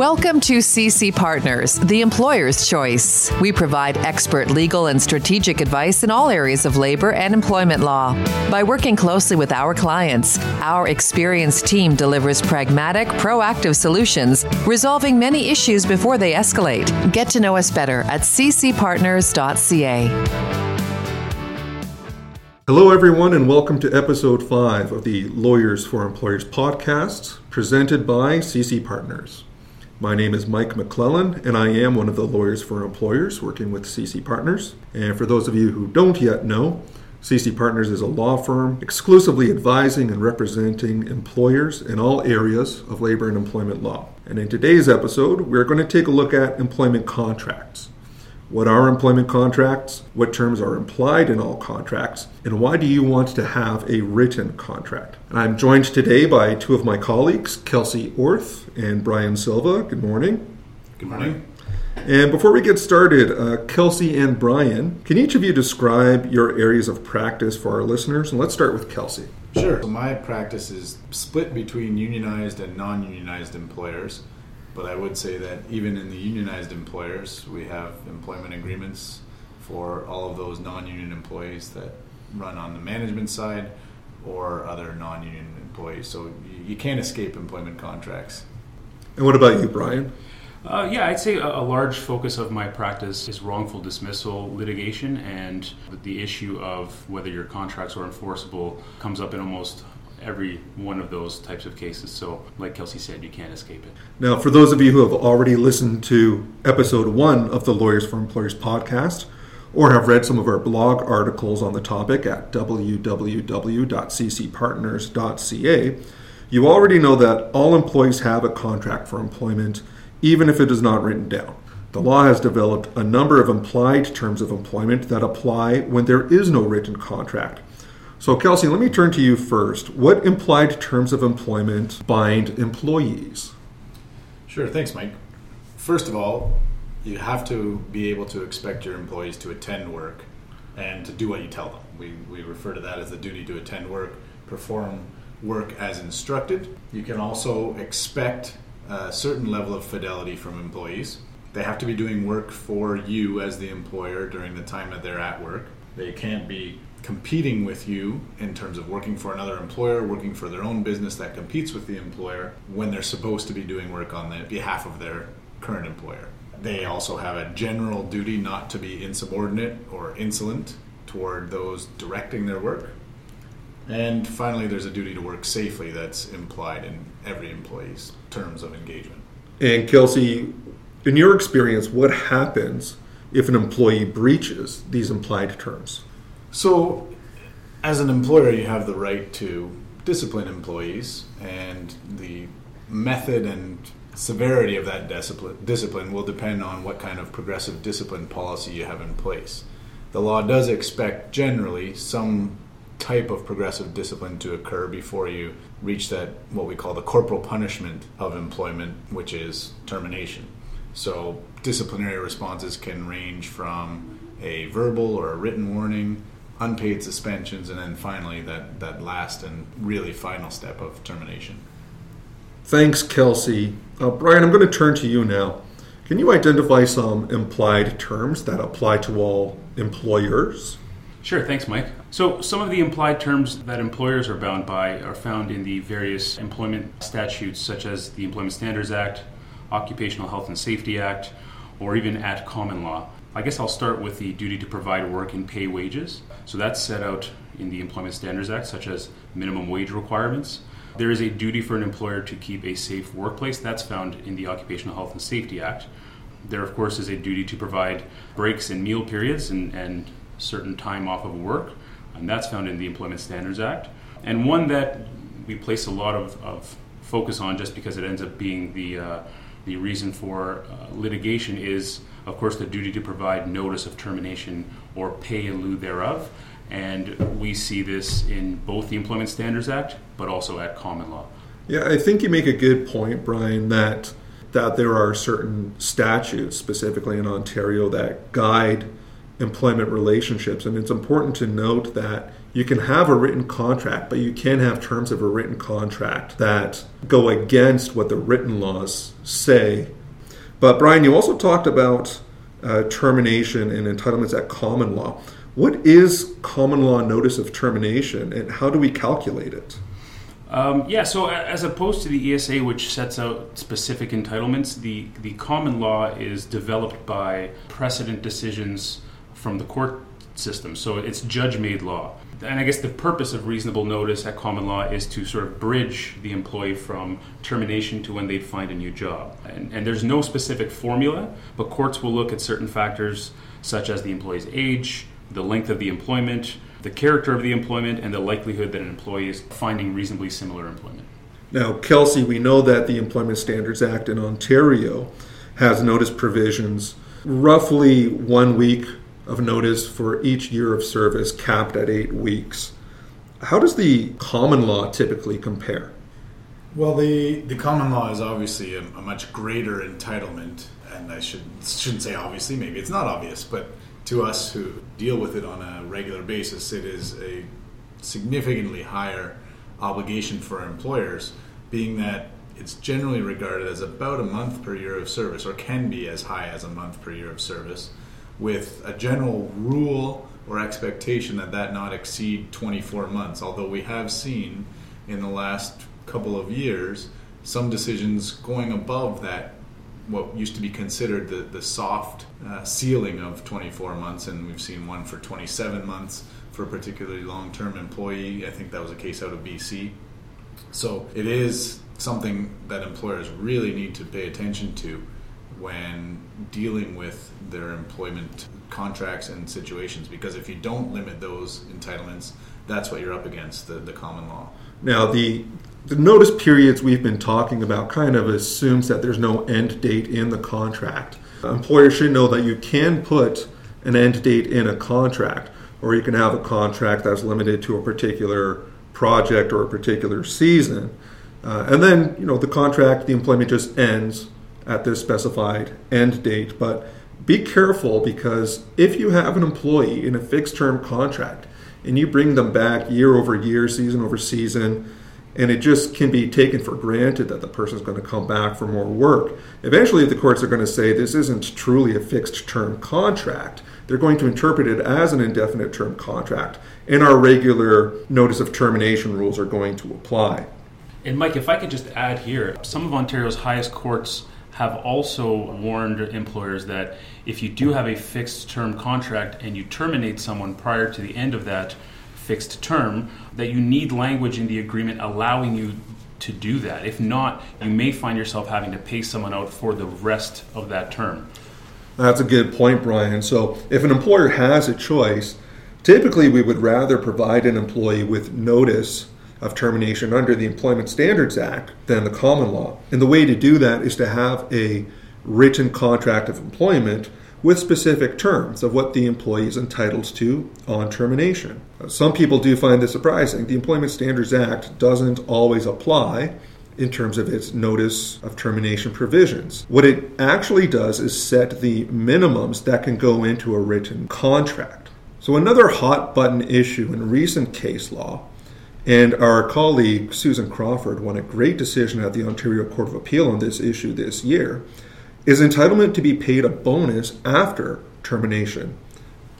Welcome to CC Partners, the employer's choice. We provide expert legal and strategic advice in all areas of labor and employment law. By working closely with our clients, our experienced team delivers pragmatic, proactive solutions, resolving many issues before they escalate. Get to know us better at ccpartners.ca. Hello, everyone, and welcome to episode 5 of the Lawyers for Employers podcast, presented by CC Partners. My name is Mike McClellan, and I am one of the lawyers for employers working with CC Partners. And for those of you who don't yet know, CC Partners is a law firm exclusively advising and representing employers in all areas of labor and employment law. And in today's episode, we're going to take a look at employment contracts. What are employment contracts? What terms are implied in all contracts? And why do you want to have a written contract? I'm joined today by two of my colleagues, Kelsey Orth and Brian Silva. Good morning. Good morning. And before we get started, uh, Kelsey and Brian, can each of you describe your areas of practice for our listeners? And let's start with Kelsey. Sure. So my practice is split between unionized and non unionized employers. But I would say that even in the unionized employers, we have employment agreements for all of those non union employees that run on the management side or other non union employees. So you can't escape employment contracts. And what about you, Brian? Uh, yeah, I'd say a, a, large focus of my practice is wrongful dismissal litigation, and the issue of whether your contracts are enforceable comes up in almost every one of those types of cases. So, like Kelsey said, you can't escape it. Now, for those of you who have already listened to episode one of the Lawyers for Employers podcast, or have read some of our blog articles on the topic at www.ccpartners.ca, you already know that all employees have a contract for employment, even if it is not written down. The law has developed a number of implied terms of employment that apply when there is no written contract. So, Kelsey, let me turn to you first. What implied terms of employment bind employees? Sure, thanks, Mike. First of all, you have to be able to expect your employees to attend work and to do what you tell them. We, we refer to that as the duty to attend work, perform work as instructed. You can also expect a certain level of fidelity from employees. They have to be doing work for you as the employer during the time that they're at work. They can't be competing with you in terms of working for another employer, working for their own business that competes with the employer when they're supposed to be doing work on the behalf of their current employer. They also have a general duty not to be insubordinate or insolent toward those directing their work. And finally, there's a duty to work safely that's implied in every employee's terms of engagement. And Kelsey, in your experience, what happens if an employee breaches these implied terms? So, as an employer, you have the right to discipline employees, and the method and severity of that discipline will depend on what kind of progressive discipline policy you have in place. The law does expect generally some type of progressive discipline to occur before you reach that what we call the corporal punishment of employment, which is termination. So disciplinary responses can range from a verbal or a written warning unpaid suspensions, and then finally that, that last and really final step of termination. Thanks, Kelsey. Uh, Brian, I'm going to turn to you now. Can you identify some implied terms that apply to all employers? Sure, thanks, Mike. So, some of the implied terms that employers are bound by are found in the various employment statutes, such as the Employment Standards Act, Occupational Health and Safety Act, or even at common law. I guess I'll start with the duty to provide work and pay wages. So that's set out in the Employment Standards Act, such as minimum wage requirements. There is a duty for an employer to keep a safe workplace. That's found in the Occupational Health and Safety Act. There, of course, is a duty to provide breaks and meal periods and, and certain time off of work, and that's found in the Employment Standards Act. And one that we place a lot of, of focus on just because it ends up being the, uh, the reason for uh, litigation is of course, the duty to provide notice of termination or pay in lieu thereof. And we see this in both the Employment Standards Act, but also at common law. Yeah, I think you make a good point, Brian, that that there are certain statutes, specifically in Ontario, that guide employment relationships. And it's important to note that you can have a written contract, but you can have terms of a written contract that go against what the written laws say. But Brian, you also talked about uh, termination and entitlements at common law. What is common law notice of termination and how do we calculate it? Um, yeah, so as opposed to the ESA, which sets out specific entitlements, the, the common law is developed by precedent decisions from the court system. So it's judge made law. And I guess the purpose of reasonable notice at common law is to sort of bridge the employee from termination to when they find a new job. And, and there's no specific formula, but courts will look at certain factors such as the employee's age, the length of the employment, the character of the employment, and the likelihood that an employee is finding reasonably similar employment. Now, Kelsey, we know that the Employment Standards Act in Ontario has notice provisions roughly one week of notice for each year of service, capped at eight weeks. How does the common law typically compare? Well, the, the common law is obviously a, a much greater entitlement, and I should shouldn't say obviously. Maybe it's not obvious, but to us who deal with it on a regular basis, it is a significantly higher obligation for employers, being that it's generally regarded as about a month per year of service, or can be as high as a month per year of service, with a general rule or expectation that that not exceed 24 months. Although we have seen in the last couple of years some decisions going above that what used to be considered the, the soft uh, ceiling of 24 months, and we've seen one for 27 months for a particularly long term employee. I think that was a case out of BC. So it is something that employers really need to pay attention to when dealing with their employment contracts and situations because if you don't limit those entitlements, that's what you're up against the, the common law. Now, the the notice periods we've been talking about kind of assumes that there's no end date in the contract. Employers should know that you can put an end date in a contract, or you can have a contract that's limited to a particular project or a particular season. Uh, and then, you know, the contract, the employment just ends at this specified end date. But be careful because if you have an employee in a fixed term contract and you bring them back year over year, season over season, and it just can be taken for granted that the person is going to come back for more work. Eventually, the courts are going to say this isn't truly a fixed term contract. They're going to interpret it as an indefinite term contract, and our regular notice of termination rules are going to apply. And Mike, if I could just add here, some of Ontario's highest courts have also warned employers that if you do have a fixed term contract and you terminate someone prior to the end of that fixed term, that you need language in the agreement allowing you to do that. If not, you may find yourself having to pay someone out for the rest of that term. That's a good point, Brian. So, if an employer has a choice, typically we would rather provide an employee with notice of termination under the Employment Standards Act than the common law. And the way to do that is to have a written contract of employment with specific terms of what the employee is entitled to on termination. Some people do find this surprising. The Employment Standards Act doesn't always apply in terms of its notice of termination provisions. What it actually does is set the minimums that can go into a written contract. So, another hot button issue in recent case law, and our colleague Susan Crawford won a great decision at the Ontario Court of Appeal on this issue this year, is entitlement to be paid a bonus after termination.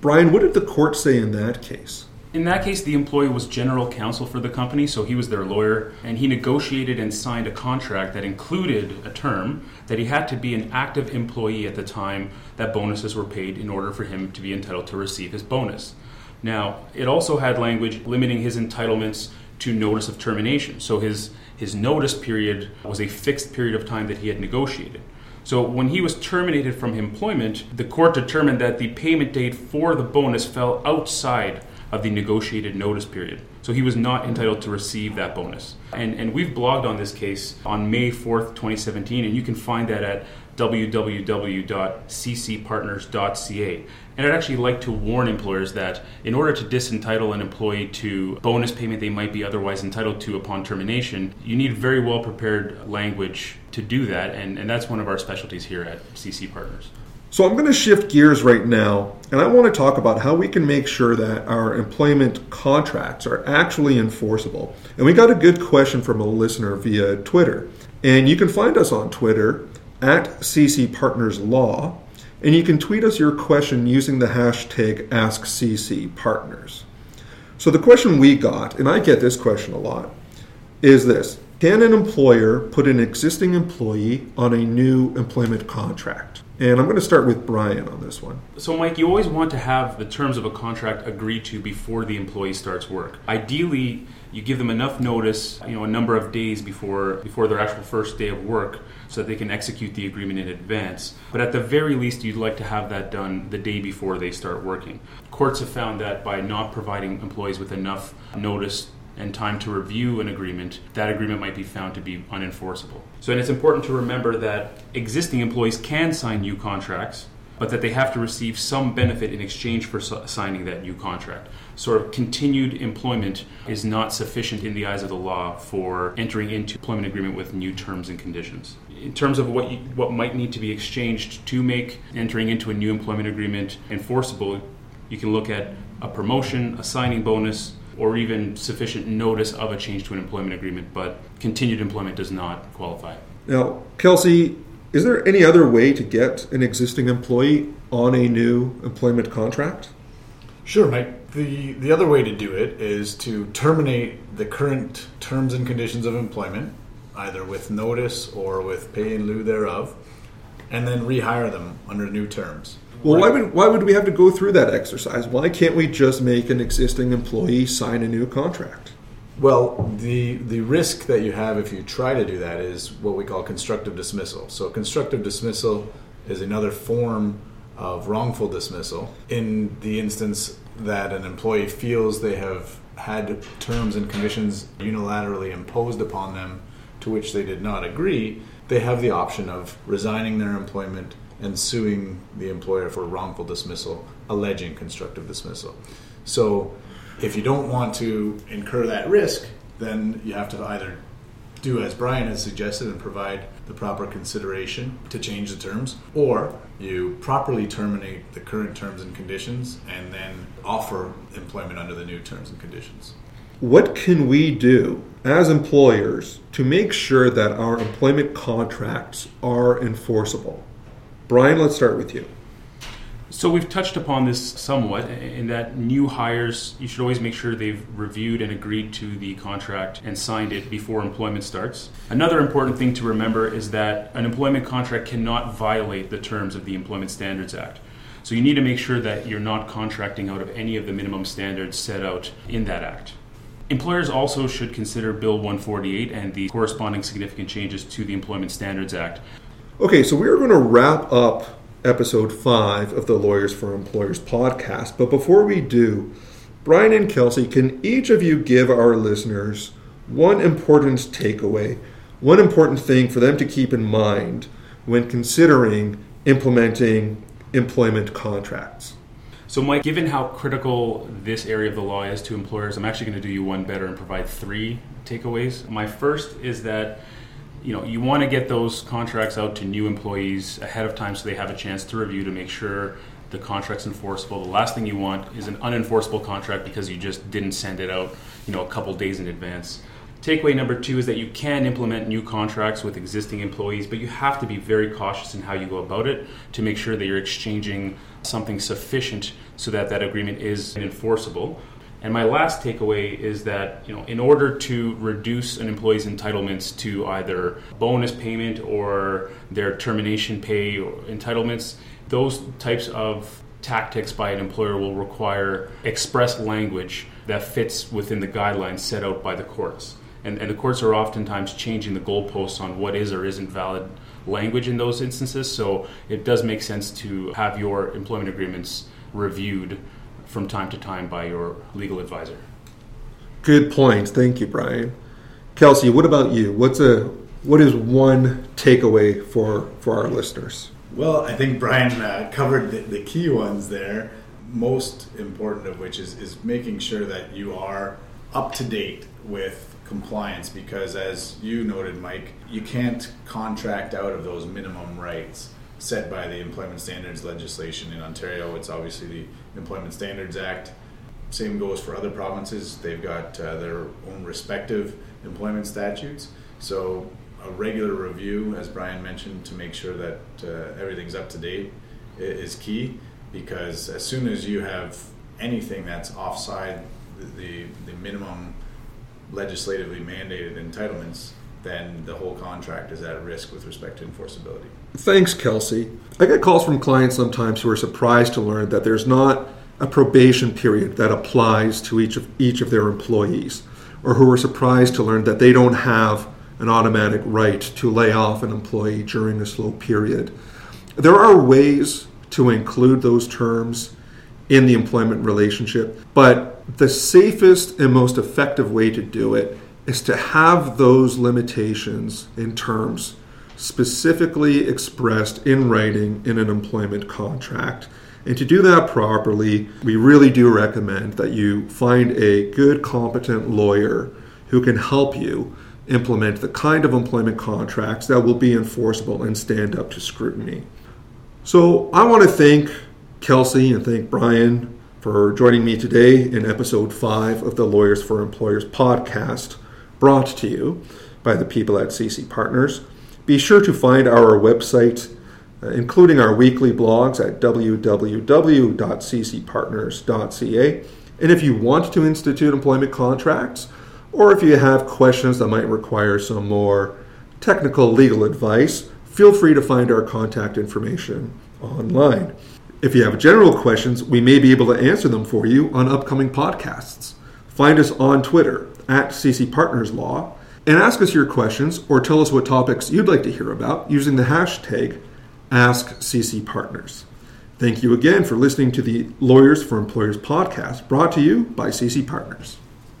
Brian, what did the court say in that case? In that case, the employee was general counsel for the company, so he was their lawyer, and he negotiated and signed a contract that included a term that he had to be an active employee at the time that bonuses were paid in order for him to be entitled to receive his bonus. Now, it also had language limiting his entitlements to notice of termination. So his, his notice period was a fixed period of time that he had negotiated. So when he was terminated from employment, the court determined that the payment date for the bonus fell outside of the negotiated notice period. So he was not entitled to receive that bonus. And, and we've blogged on this case on May 4th, 2017, and you can find that at www.ccpartners.ca. And I'd actually like to warn employers that in order to disentitle an employee to bonus payment they might be otherwise entitled to upon termination, you need very well prepared language to do that, and, and that's one of our specialties here at CC Partners. So I'm going to shift gears right now, and I want to talk about how we can make sure that our employment contracts are actually enforceable. And we got a good question from a listener via Twitter. And you can find us on Twitter at CC Partners Law, and you can tweet us your question using the hashtag AskCCPartners. So the question we got, and I get this question a lot, is this Can an employer put an existing employee on a new employment contract? And I'm going to start with Brian on this one. So, Mike, you always want to have the terms of a contract agreed to before the employee starts work. Ideally, you give them enough notice, you know, a number of days before before their actual first day of work, so that they can execute the agreement in advance. But at the very least, you'd like to have that done the day before they start working. Courts have found that by not providing employees with enough notice and time to review an agreement, that agreement might be found to be unenforceable. So, and it's important to remember that existing employees can sign new contracts, but that they have to receive some benefit in exchange for signing that new contract. Sort of continued employment is not sufficient in the eyes of the law for entering into employment agreement with new terms and conditions. In terms of what you, what might need to be exchanged to make entering into a new employment agreement enforceable, you can look at a promotion, a signing bonus, or even sufficient notice of a change to an employment agreement, but continued employment does not qualify. Now, Kelsey, is there any other way to get an existing employee on a new employment contract? Sure, Mike. The, the other way to do it is to terminate the current terms and conditions of employment, either with notice or with pay in lieu thereof, and then rehire them under new terms. Well, right. why would why would we have to go through that exercise? Why can't we just make an existing employee sign a new contract? Well, the the risk that you have if you try to do that is what we call constructive dismissal. So constructive dismissal is another form of wrongful dismissal in the instance that an employee feels they have had terms and conditions unilaterally imposed upon them to which they did not agree, they have the option of resigning their employment and suing the employer for wrongful dismissal, alleging constructive dismissal. So, if you don't want to incur that risk, then you have to either do as Brian has suggested and provide the proper consideration to change the terms, or you properly terminate the current terms and conditions and then offer employment under the new terms and conditions. What can we do as employers to make sure that our employment contracts are enforceable? Brian, let's start with you. So we've touched upon this somewhat in that new hires, you should always make sure they've reviewed and agreed to the contract and signed it before employment starts. Another important thing to remember is that an employment contract cannot violate the terms of the Employment Standards Act. So you need to make sure that you're not contracting out of any of the minimum standards set out in that act. Employers also should consider Bill 148 and the corresponding significant changes to the Employment Standards Act. Okay, so we're going to wrap up episode five of the Lawyers for Employers podcast. But before we do, Brian and Kelsey, can each of you give our listeners one important takeaway, one important thing for them to keep in mind when considering implementing employment contracts? So, Mike, given how critical this area of the law is to employers, I'm actually going to do you one better and provide three takeaways. My first is that you know you want to get those contracts out to new employees ahead of time so they have a chance to review to make sure the contract's enforceable. The last thing you want is an unenforceable contract because you just didn't send it out, you know, a couple days in advance. Takeaway number two is that you can implement new contracts with existing employees, but you have to be very cautious in how you go about it to make sure that you're exchanging something sufficient so that that agreement is enforceable. And my last takeaway is that you know, in order to reduce an employee's entitlements to either bonus payment or their termination pay or entitlements, those types of tactics by an employer will require express language that fits within the guidelines set out by the courts. And, and the courts are oftentimes changing the goalposts on what is or isn't valid language in those instances. So it does make sense to have your employment agreements reviewed from time to time by your legal advisor. Good point. Thank you, Brian. Kelsey, what about you? What's a what is one takeaway for for our listeners? Well, I think Brian uh, covered the, the, key ones there. Most important of which is is making sure that you are up to date with compliance because as you noted Mike, you can't contract out of those minimum rights set by the employment standards legislation in Ontario. It's obviously the Employment Standards Act. Same goes for other provinces. They've got uh, their own respective employment statutes. So a regular review, as Brian mentioned, to make sure that uh, everything's up to date is key because as soon as you have anything that's offside the, the, the minimum legislatively mandated entitlements, then the whole contract is at risk with respect to enforceability. Thanks, Kelsey. I get calls from clients sometimes who are surprised to learn that there's not a probation period that applies to each of each of their employees, or who are surprised to learn that they don't have an automatic right to lay off an employee during a slow period. There are ways to include those terms in the employment relationship, but the safest and most effective way to do it is to have those limitations in terms specifically expressed in writing in an employment contract. And to do that properly, we really do recommend that you find a good, competent lawyer who can help you implement the kind of employment contracts that will be enforceable and stand up to scrutiny. So I want to thank Kelsey and thank Brian for joining me today in episode five of the Lawyers for Employers podcast, brought to you by the people at CC Partners. Be sure to find our website, uh, including our weekly blogs, at www.ccpartners.ca. And if you want to institute employment contracts, or if you have questions that might require some more technical legal advice, feel free to find our contact information online. If you have general questions, we may be able to answer them for you on upcoming podcasts. Find us on Twitter at CC Partners Law and ask us your questions or tell us what topics you'd like to hear about using the hashtag AskCCPartners. Thank you again for listening to the Lawyers for Employers podcast brought to you by CC Partners.